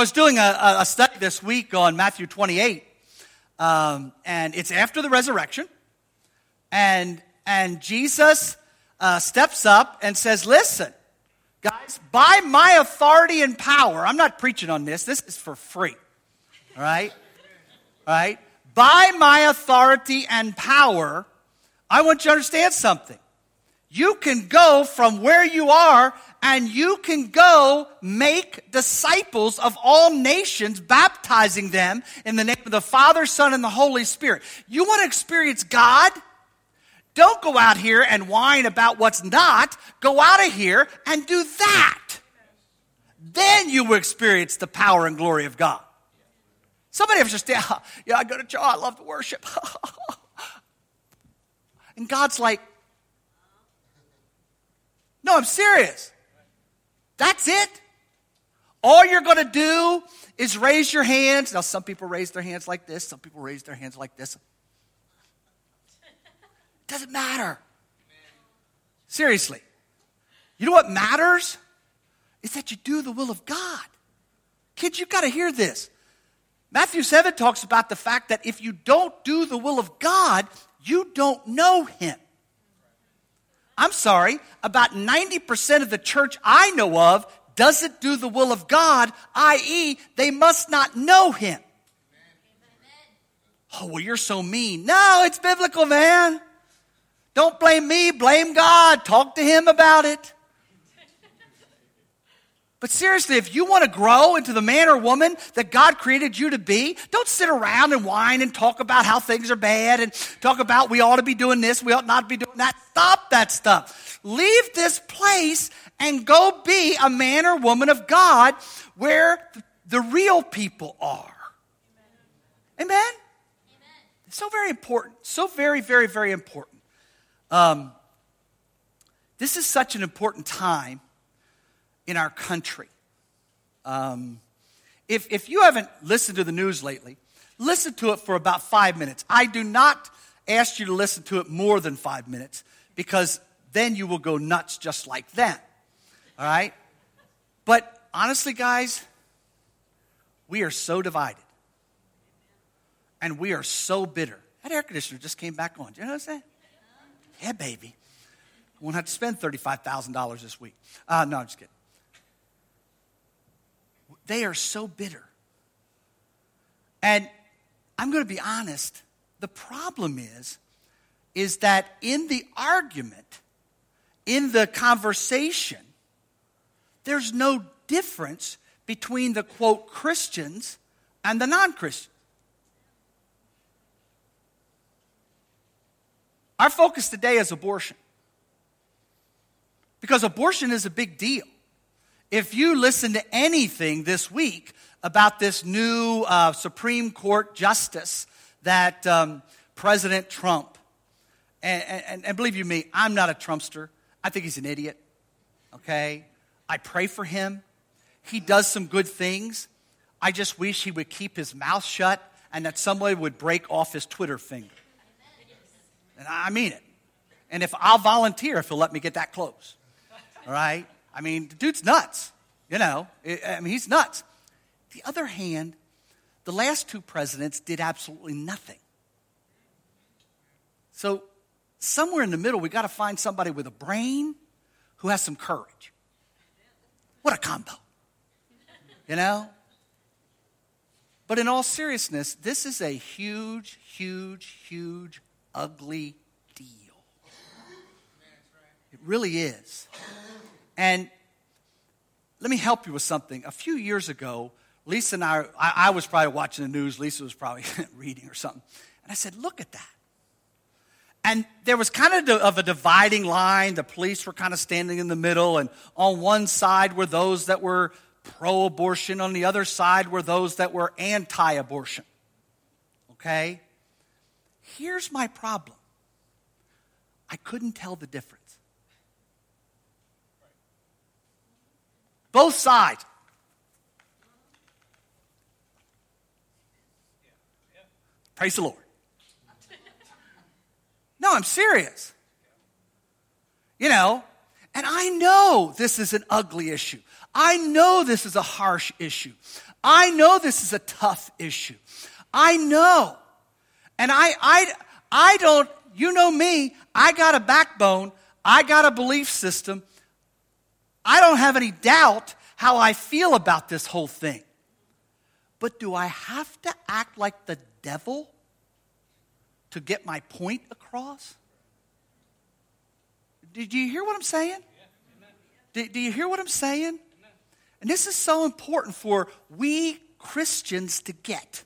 was doing a, a study this week on Matthew 28, um, and it's after the resurrection, and and Jesus uh, steps up and says, "Listen, guys, by my authority and power, I'm not preaching on this. This is for free. All right, all right. By my authority and power, I want you to understand something. You can go from where you are and you can go make disciples of all nations, baptizing them in the name of the Father, Son, and the Holy Spirit. You want to experience God? Don't go out here and whine about what's not. Go out of here and do that. Then you will experience the power and glory of God. Somebody ever just, yeah, yeah, I go to church, I love to worship. and God's like, no, I'm serious. That's it. All you're going to do is raise your hands. Now, some people raise their hands like this, some people raise their hands like this. Doesn't matter. Seriously. You know what matters? Is that you do the will of God. Kids, you've got to hear this. Matthew 7 talks about the fact that if you don't do the will of God, you don't know Him. I'm sorry, about 90% of the church I know of doesn't do the will of God, i.e., they must not know Him. Oh, well, you're so mean. No, it's biblical, man. Don't blame me, blame God. Talk to Him about it. But seriously, if you want to grow into the man or woman that God created you to be, don't sit around and whine and talk about how things are bad and talk about we ought to be doing this, we ought not to be doing that. Stop that stuff. Leave this place and go be a man or woman of God where the real people are. Amen? Amen? So very important. So very, very, very important. Um, this is such an important time in our country. Um, if, if you haven't listened to the news lately, listen to it for about five minutes. I do not ask you to listen to it more than five minutes because then you will go nuts just like that. All right? But honestly, guys, we are so divided. And we are so bitter. That air conditioner just came back on. Do you know what I'm saying? Yeah, baby. I won't have to spend $35,000 this week. Uh, no, I'm just kidding. They are so bitter. And I'm going to be honest, the problem is is that in the argument, in the conversation, there's no difference between the quote Christians and the non-Christians. Our focus today is abortion. Because abortion is a big deal. If you listen to anything this week about this new uh, Supreme Court justice that um, President Trump, and, and, and believe you me, I'm not a Trumpster. I think he's an idiot. Okay? I pray for him. He does some good things. I just wish he would keep his mouth shut and that somebody would break off his Twitter finger. And I mean it. And if I'll volunteer if he'll let me get that close. All right? I mean, the dude's nuts. You know, I mean, he's nuts. The other hand, the last two presidents did absolutely nothing. So, somewhere in the middle, we got to find somebody with a brain who has some courage. What a combo. You know? But in all seriousness, this is a huge, huge, huge, ugly deal. It really is. And let me help you with something. A few years ago, Lisa and I, I, I was probably watching the news, Lisa was probably reading or something. And I said, Look at that. And there was kind of, of a dividing line. The police were kind of standing in the middle, and on one side were those that were pro abortion, on the other side were those that were anti abortion. Okay? Here's my problem I couldn't tell the difference. Both sides. Praise the Lord. No, I'm serious. You know, and I know this is an ugly issue. I know this is a harsh issue. I know this is a tough issue. I know. And I, I, I don't, you know me, I got a backbone, I got a belief system. I don't have any doubt how I feel about this whole thing. But do I have to act like the devil to get my point across? Did you hear what I'm saying? Do, do you hear what I'm saying? And this is so important for we Christians to get.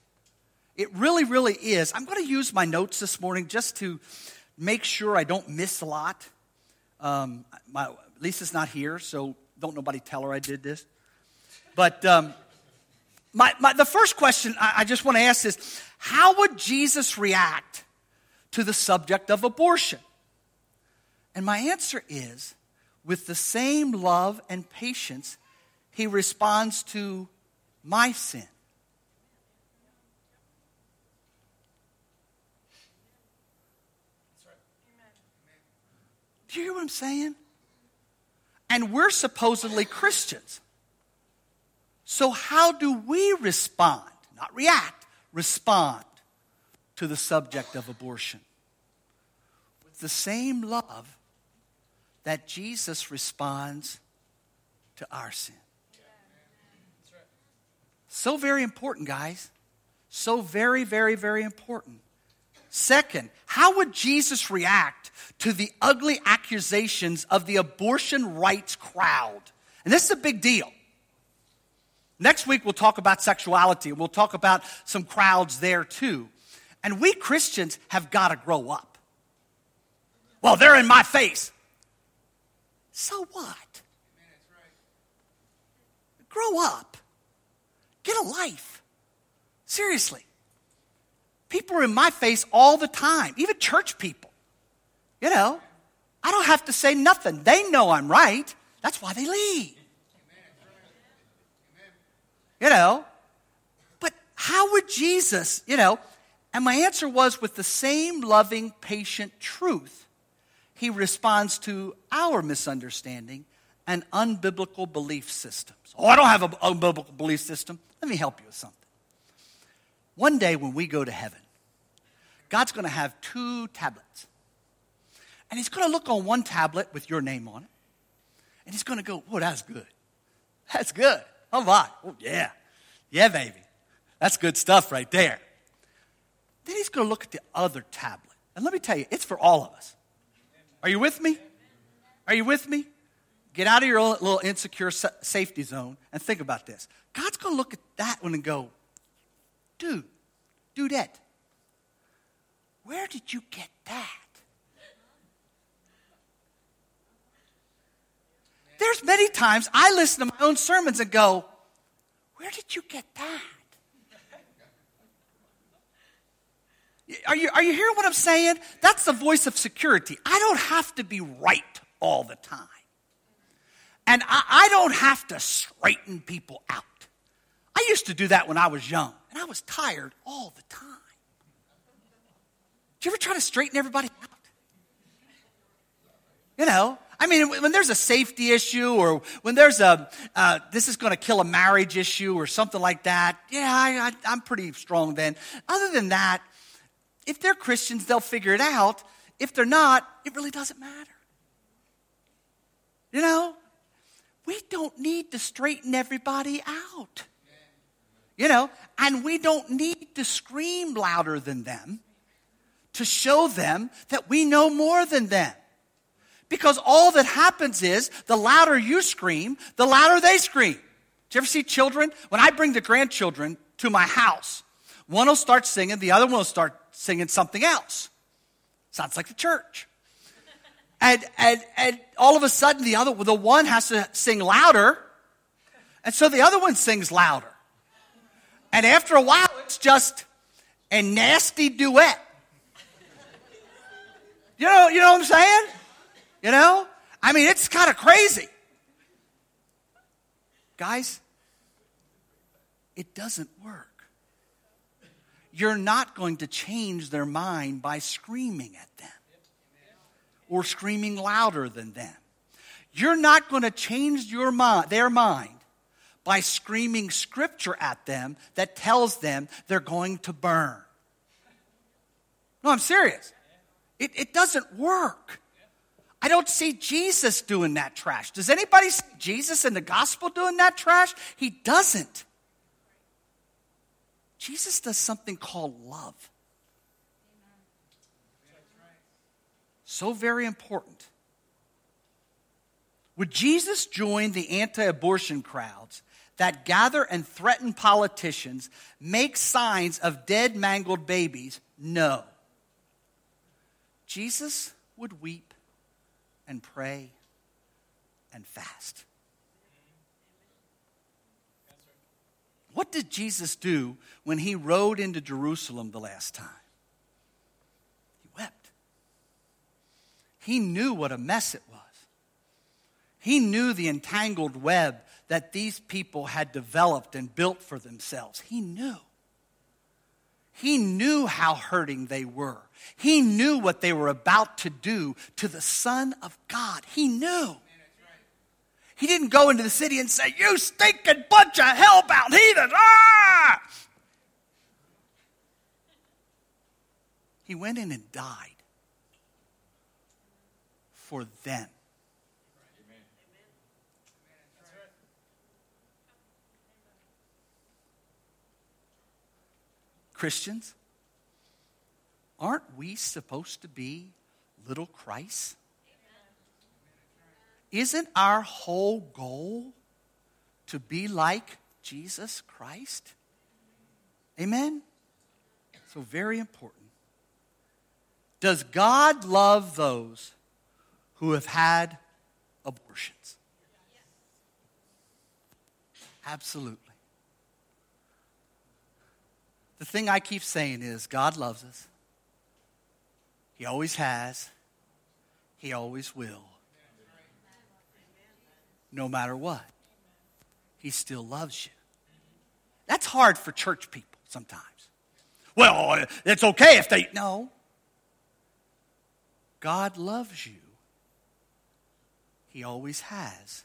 It really, really is. I'm going to use my notes this morning just to make sure I don't miss a lot. Um, my, Lisa's not here, so don't nobody tell her I did this. But um, my, my, the first question I, I just want to ask is how would Jesus react to the subject of abortion? And my answer is with the same love and patience he responds to my sin. Do you hear what I'm saying? And we're supposedly Christians. So, how do we respond? Not react, respond to the subject of abortion. With the same love that Jesus responds to our sin. So very important, guys. So very, very, very important. Second, how would Jesus react to the ugly accusations of the abortion rights crowd? And this is a big deal. Next week, we'll talk about sexuality and we'll talk about some crowds there too. And we Christians have got to grow up. Well, they're in my face. So what? Grow up. Get a life. Seriously. People are in my face all the time, even church people. You know, I don't have to say nothing. They know I'm right. That's why they leave. You know, but how would Jesus, you know, and my answer was with the same loving, patient truth, he responds to our misunderstanding and unbiblical belief systems. Oh, I don't have an unbiblical belief system. Let me help you with something. One day when we go to heaven, God's going to have two tablets. And he's going to look on one tablet with your name on it. And he's going to go, Whoa, that's good. That's good. All right. Oh, yeah. Yeah, baby. That's good stuff right there. Then he's going to look at the other tablet. And let me tell you, it's for all of us. Are you with me? Are you with me? Get out of your little insecure safety zone and think about this. God's going to look at that one and go, dude, do that. where did you get that? There's many times I listen to my own sermons and go, where did you get that? Are you, are you hearing what I'm saying? That's the voice of security. I don't have to be right all the time. And I, I don't have to straighten people out. I used to do that when I was young, and I was tired all the time. Do you ever try to straighten everybody out? You know, I mean, when there's a safety issue or when there's a, uh, this is going to kill a marriage issue or something like that, yeah, I, I, I'm pretty strong then. Other than that, if they're Christians, they'll figure it out. If they're not, it really doesn't matter. You know, we don't need to straighten everybody out. You know, and we don't need to scream louder than them to show them that we know more than them. Because all that happens is the louder you scream, the louder they scream. Do you ever see children? When I bring the grandchildren to my house, one will start singing, the other one will start singing something else. Sounds like the church. And, and, and all of a sudden, the other, the one has to sing louder. And so the other one sings louder. And after a while, it's just a nasty duet. You know, you know what I'm saying? You know? I mean, it's kind of crazy. Guys, it doesn't work. You're not going to change their mind by screaming at them or screaming louder than them. You're not going to change your mind, their mind by screaming scripture at them that tells them they're going to burn. No, I'm serious. It, it doesn't work. I don't see Jesus doing that trash. Does anybody see Jesus in the gospel doing that trash? He doesn't. Jesus does something called love. So very important. Would Jesus join the anti abortion crowds that gather and threaten politicians, make signs of dead, mangled babies? No. Jesus would weep and pray and fast. What did Jesus do when he rode into Jerusalem the last time? He wept. He knew what a mess it was. He knew the entangled web that these people had developed and built for themselves. He knew. He knew how hurting they were. He knew what they were about to do to the Son of God. He knew. He didn't go into the city and say, You stinking bunch of hellbound heathens! Ah! He went in and died for them. Christians, aren't we supposed to be little Christ? Isn't our whole goal to be like Jesus Christ? Amen? So, very important. Does God love those who have had abortions? Absolutely. The thing I keep saying is God loves us. He always has. He always will. No matter what. He still loves you. That's hard for church people sometimes. Well, it's okay if they. No. God loves you. He always has.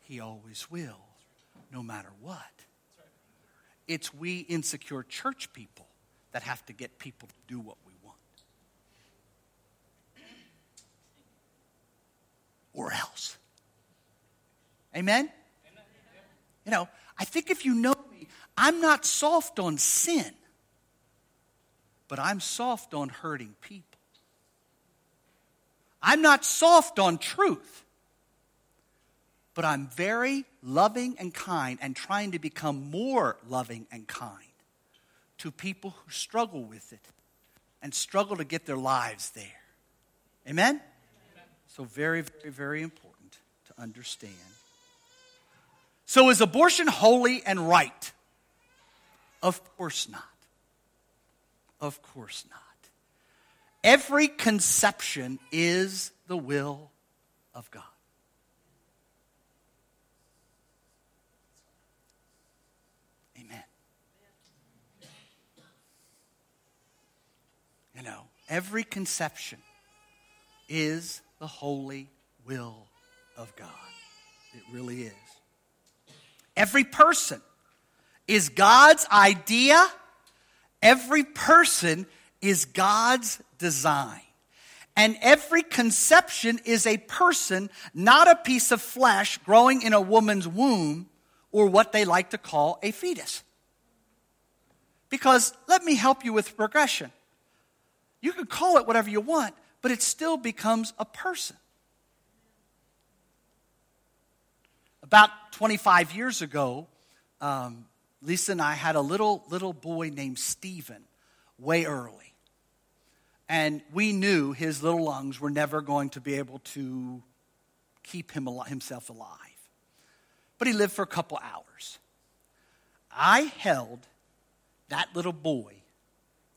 He always will, no matter what. It's we insecure church people that have to get people to do what we want. Or else. Amen? Amen? You know, I think if you know me, I'm not soft on sin, but I'm soft on hurting people. I'm not soft on truth, but I'm very loving and kind and trying to become more loving and kind to people who struggle with it and struggle to get their lives there. Amen? Amen? So, very, very, very important to understand. So, is abortion holy and right? Of course not. Of course not. Every conception is the will of God. You know, every conception is the holy will of God. It really is. Every person is God's idea. Every person is God's design. And every conception is a person, not a piece of flesh growing in a woman's womb or what they like to call a fetus. Because let me help you with progression. You can call it whatever you want, but it still becomes a person. About 25 years ago, um, Lisa and I had a little little boy named Stephen way early. And we knew his little lungs were never going to be able to keep him al- himself alive. But he lived for a couple hours. I held that little boy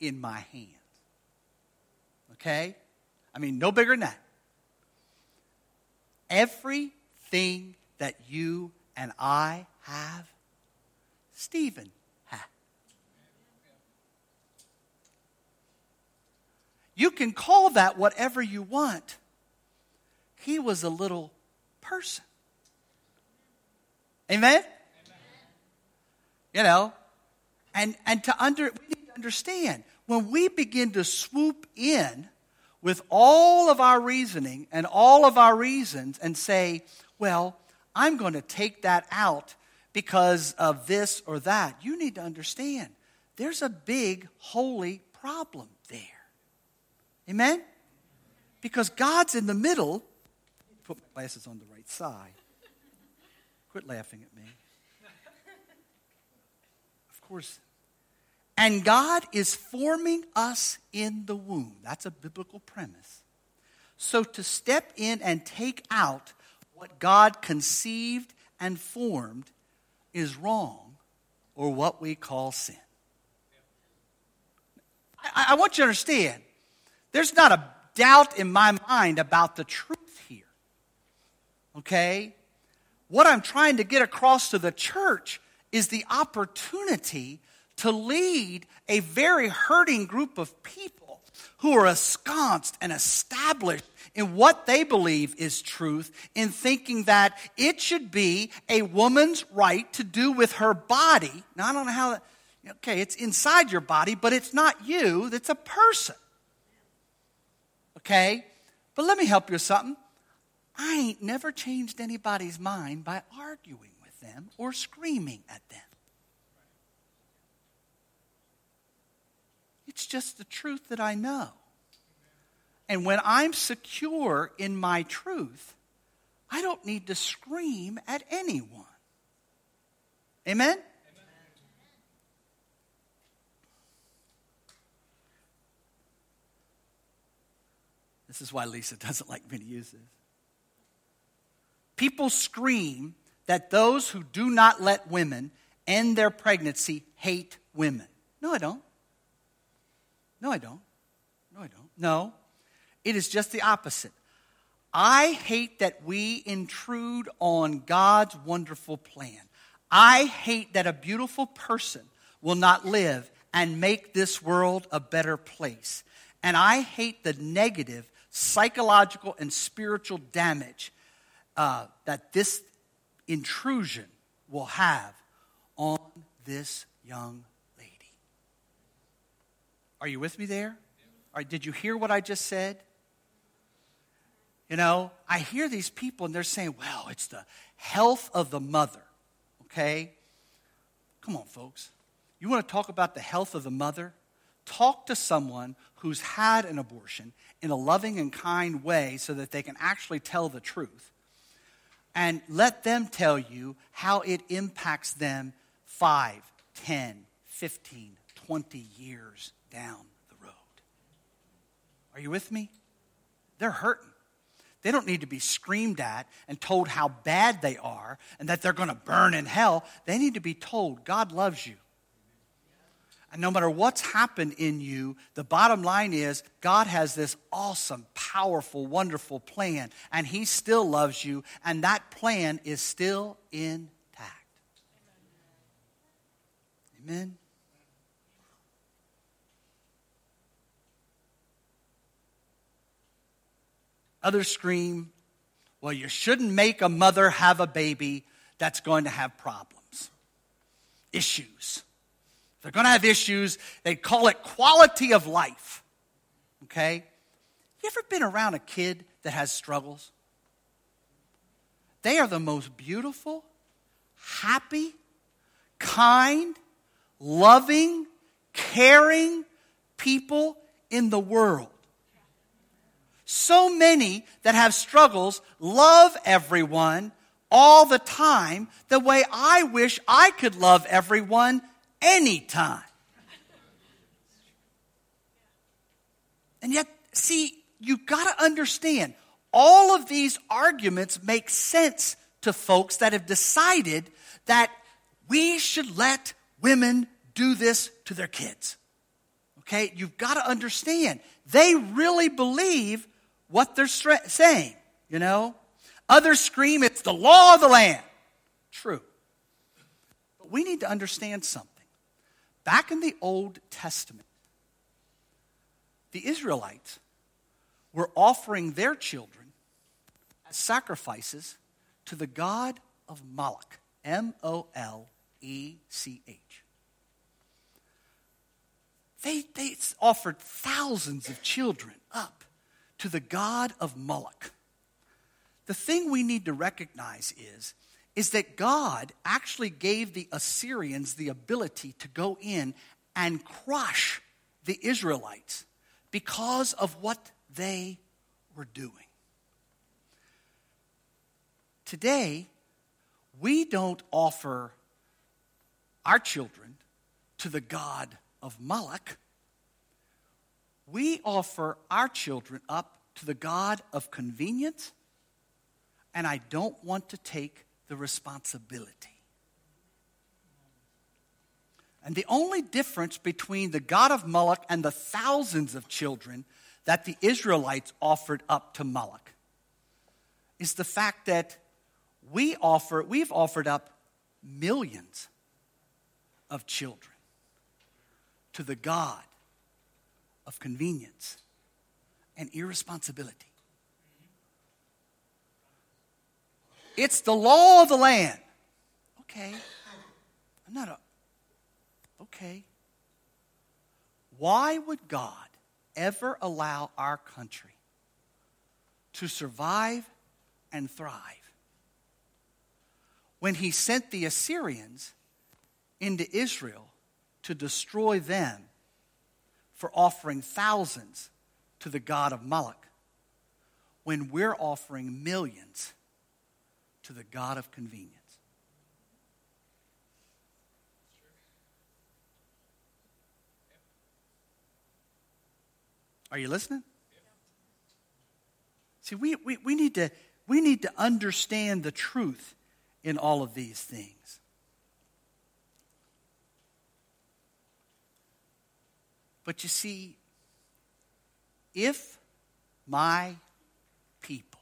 in my hand okay? I mean, no bigger than that. Everything that you and I have, Stephen had. You can call that whatever you want. He was a little person. Amen? You know? And, and to under, we need to understand when we begin to swoop in with all of our reasoning and all of our reasons and say, well, I'm going to take that out because of this or that, you need to understand there's a big holy problem there. Amen? Because God's in the middle. Put my glasses on the right side. Quit laughing at me. Of course. And God is forming us in the womb. That's a biblical premise. So to step in and take out what God conceived and formed is wrong or what we call sin. I, I want you to understand there's not a doubt in my mind about the truth here. Okay? What I'm trying to get across to the church is the opportunity to lead a very hurting group of people who are ensconced and established in what they believe is truth, in thinking that it should be a woman's right to do with her body. Now, I don't know how that, okay, it's inside your body, but it's not you, it's a person. Okay? But let me help you with something. I ain't never changed anybody's mind by arguing with them or screaming at them. It's just the truth that I know. And when I'm secure in my truth, I don't need to scream at anyone. Amen? Amen? This is why Lisa doesn't like me to use this. People scream that those who do not let women end their pregnancy hate women. No, I don't. No, I don't. No, I don't. No, it is just the opposite. I hate that we intrude on God's wonderful plan. I hate that a beautiful person will not live and make this world a better place. And I hate the negative psychological and spiritual damage uh, that this intrusion will have on this young. Are you with me there? Or did you hear what I just said? You know, I hear these people and they're saying, well, it's the health of the mother. Okay? Come on, folks. You want to talk about the health of the mother? Talk to someone who's had an abortion in a loving and kind way so that they can actually tell the truth. And let them tell you how it impacts them 5, 10, 15, 20 years down the road. Are you with me? They're hurting. They don't need to be screamed at and told how bad they are and that they're going to burn in hell. They need to be told God loves you. And no matter what's happened in you, the bottom line is God has this awesome, powerful, wonderful plan, and He still loves you, and that plan is still intact. Amen. Others scream, well, you shouldn't make a mother have a baby that's going to have problems, issues. They're going to have issues. They call it quality of life. Okay? You ever been around a kid that has struggles? They are the most beautiful, happy, kind, loving, caring people in the world. So many that have struggles love everyone all the time the way I wish I could love everyone anytime. And yet, see, you've got to understand all of these arguments make sense to folks that have decided that we should let women do this to their kids. Okay? You've got to understand. They really believe what they're saying, you know? Others scream, it's the law of the land. True. But we need to understand something. Back in the Old Testament, the Israelites were offering their children as sacrifices to the god of Moloch, M O L E C H. They, they offered thousands of children up to the god of Moloch. The thing we need to recognize is, is that God actually gave the Assyrians the ability to go in and crush the Israelites because of what they were doing. Today, we don't offer our children to the God of Moloch. We offer our children up to the God of convenience, and I don't want to take the responsibility. And the only difference between the God of Moloch and the thousands of children that the Israelites offered up to Moloch is the fact that we offer, we've offered up millions of children to the God of convenience and irresponsibility. It's the law of the land. Okay. I'm not a. Okay. Why would God ever allow our country to survive and thrive when he sent the Assyrians into Israel to destroy them for offering thousands to the God of Moloch when we're offering millions to the God of convenience. Are you listening? See, we, we, we, need to, we need to understand the truth in all of these things. But you see, if my people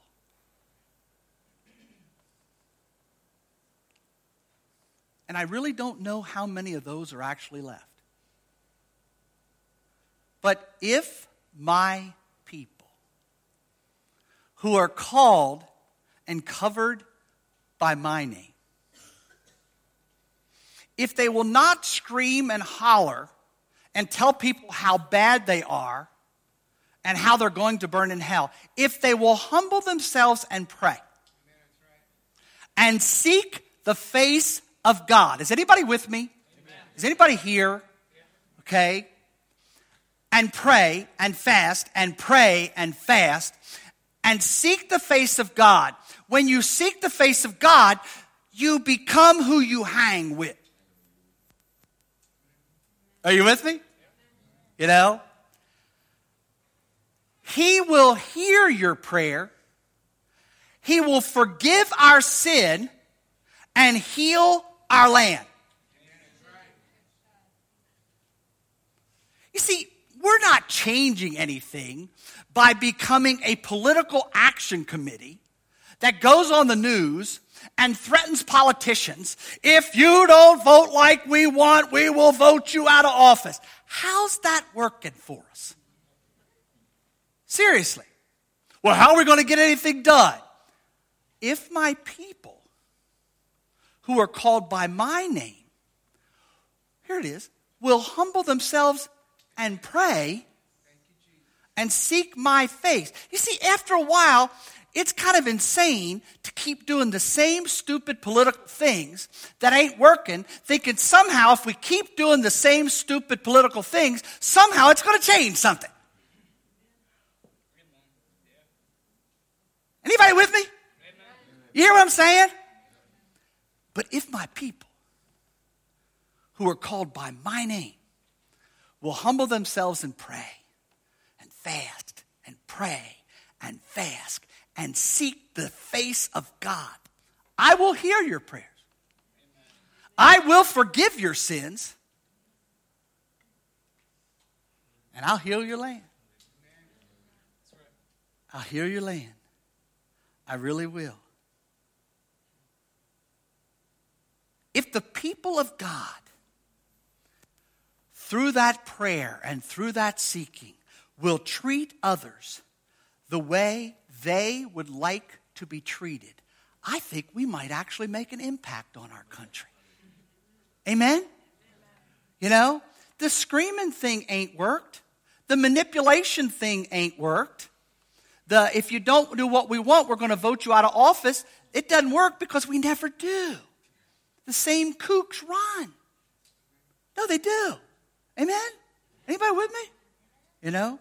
and I really don't know how many of those are actually left. But if my people who are called and covered by my name. If they will not scream and holler and tell people how bad they are and how they're going to burn in hell, if they will humble themselves and pray and seek the face of God. Is anybody with me? Is anybody here? Okay. And pray and fast and pray and fast and seek the face of God when you seek the face of God, you become who you hang with. Are you with me? You know? He will hear your prayer. He will forgive our sin and heal our land. You see, we're not changing anything by becoming a political action committee that goes on the news and threatens politicians if you don't vote like we want, we will vote you out of office. How's that working for us? Seriously. Well, how are we going to get anything done? If my people who are called by my name, here it is, will humble themselves and pray and seek my face. You see, after a while, it's kind of insane to keep doing the same stupid political things that ain't working, thinking somehow if we keep doing the same stupid political things, somehow it's going to change something. Anybody with me? You hear what I'm saying? But if my people who are called by my name will humble themselves and pray and fast and pray and fast and seek the face of God, I will hear your prayers. I will forgive your sins. And I'll heal your land. I'll heal your land. I really will. If the people of God, through that prayer and through that seeking, will treat others the way they would like to be treated, I think we might actually make an impact on our country. Amen? You know, the screaming thing ain't worked. The manipulation thing ain't worked. The if you don't do what we want, we're going to vote you out of office. It doesn't work because we never do. The same kooks run. No, they do. Amen? Anybody with me? You know,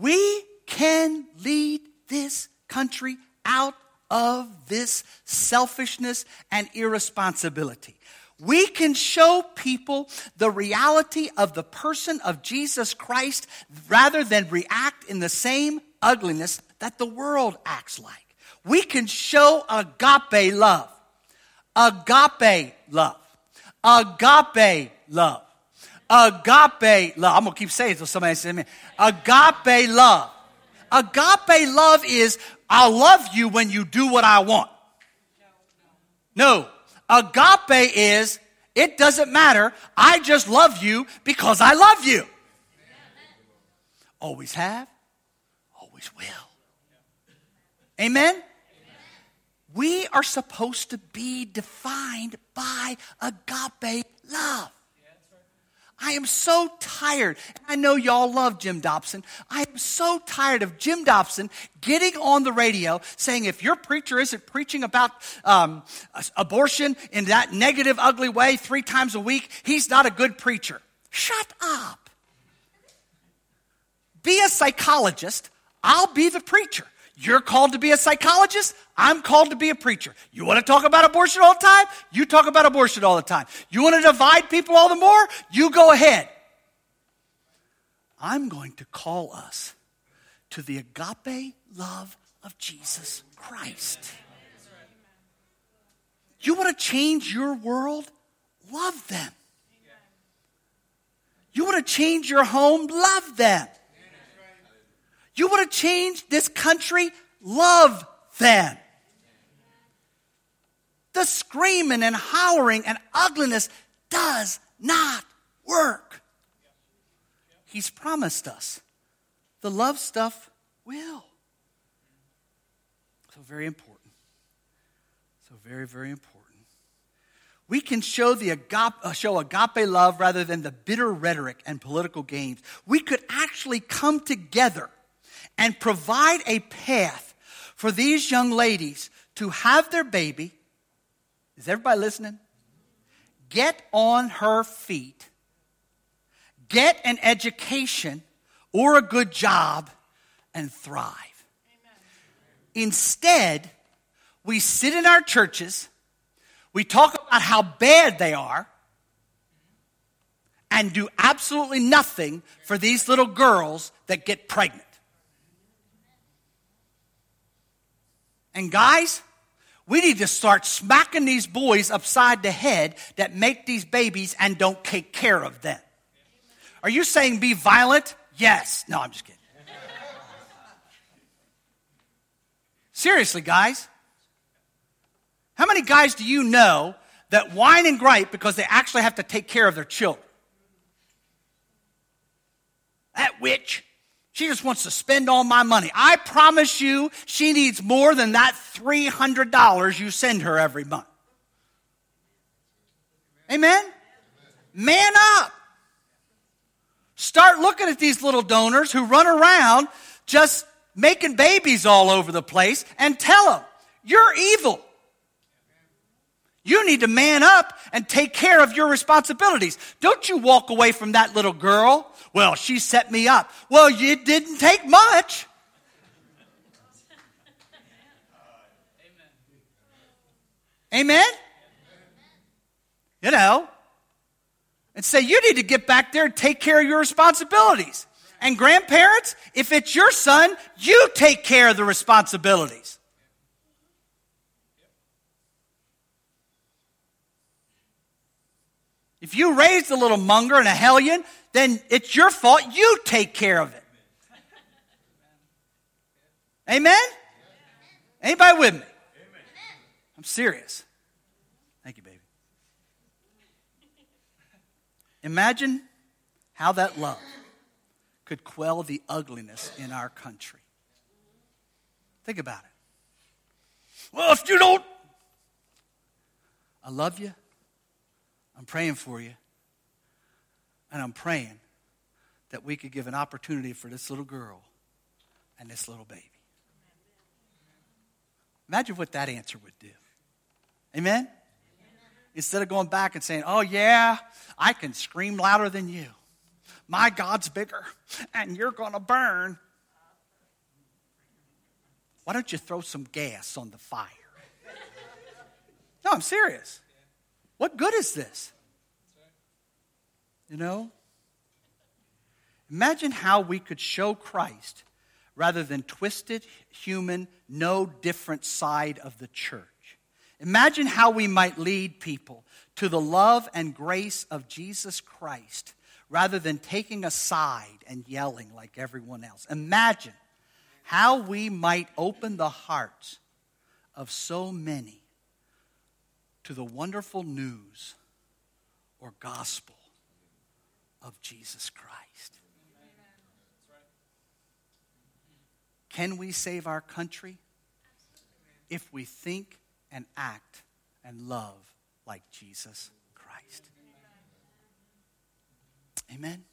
we can lead this country out of this selfishness and irresponsibility. We can show people the reality of the person of Jesus Christ rather than react in the same ugliness that the world acts like. We can show agape love. Agape love. Agape love. Agape love. I'm going to keep saying it until somebody says amen. Agape love. Agape love is I'll love you when you do what I want. No. Agape is it doesn't matter. I just love you because I love you. Always have, always will. Amen? We are supposed to be defined by agape love. I am so tired. I know y'all love Jim Dobson. I am so tired of Jim Dobson getting on the radio saying if your preacher isn't preaching about um, abortion in that negative, ugly way three times a week, he's not a good preacher. Shut up. Be a psychologist. I'll be the preacher. You're called to be a psychologist. I'm called to be a preacher. You want to talk about abortion all the time? You talk about abortion all the time. You want to divide people all the more? You go ahead. I'm going to call us to the agape love of Jesus Christ. You want to change your world? Love them. You want to change your home? Love them. You want to change this country? Love them. The screaming and hollering and ugliness does not work. He's promised us the love stuff will. So, very important. So, very, very important. We can show the agape, uh, show agape love rather than the bitter rhetoric and political games. We could actually come together and provide a path for these young ladies to have their baby. Is everybody listening? Get on her feet, get an education or a good job, and thrive. Amen. Instead, we sit in our churches, we talk about how bad they are, and do absolutely nothing for these little girls that get pregnant. And guys, we need to start smacking these boys upside the head that make these babies and don't take care of them. Are you saying be violent? Yes. No, I'm just kidding. Seriously, guys. How many guys do you know that whine and gripe because they actually have to take care of their children? That witch. She just wants to spend all my money. I promise you, she needs more than that $300 you send her every month. Amen? Man up. Start looking at these little donors who run around just making babies all over the place and tell them, you're evil. You need to man up and take care of your responsibilities. Don't you walk away from that little girl. Well, she set me up. Well, you didn't take much. Amen? Amen? You know, and say, you need to get back there and take care of your responsibilities. And grandparents, if it's your son, you take care of the responsibilities. If you raised a little monger and a hellion, then it's your fault. You take care of it. Amen? Anybody with me? I'm serious. Thank you, baby. Imagine how that love could quell the ugliness in our country. Think about it. Well, if you don't, I love you. I'm praying for you. And I'm praying that we could give an opportunity for this little girl and this little baby. Imagine what that answer would do. Amen? Instead of going back and saying, oh, yeah, I can scream louder than you. My God's bigger, and you're going to burn. Why don't you throw some gas on the fire? No, I'm serious. What good is this? You know? Imagine how we could show Christ rather than twisted, human, no different side of the church. Imagine how we might lead people to the love and grace of Jesus Christ rather than taking a side and yelling like everyone else. Imagine how we might open the hearts of so many to the wonderful news or gospel of Jesus Christ. Can we save our country? If we think and act and love like Jesus Christ. Amen.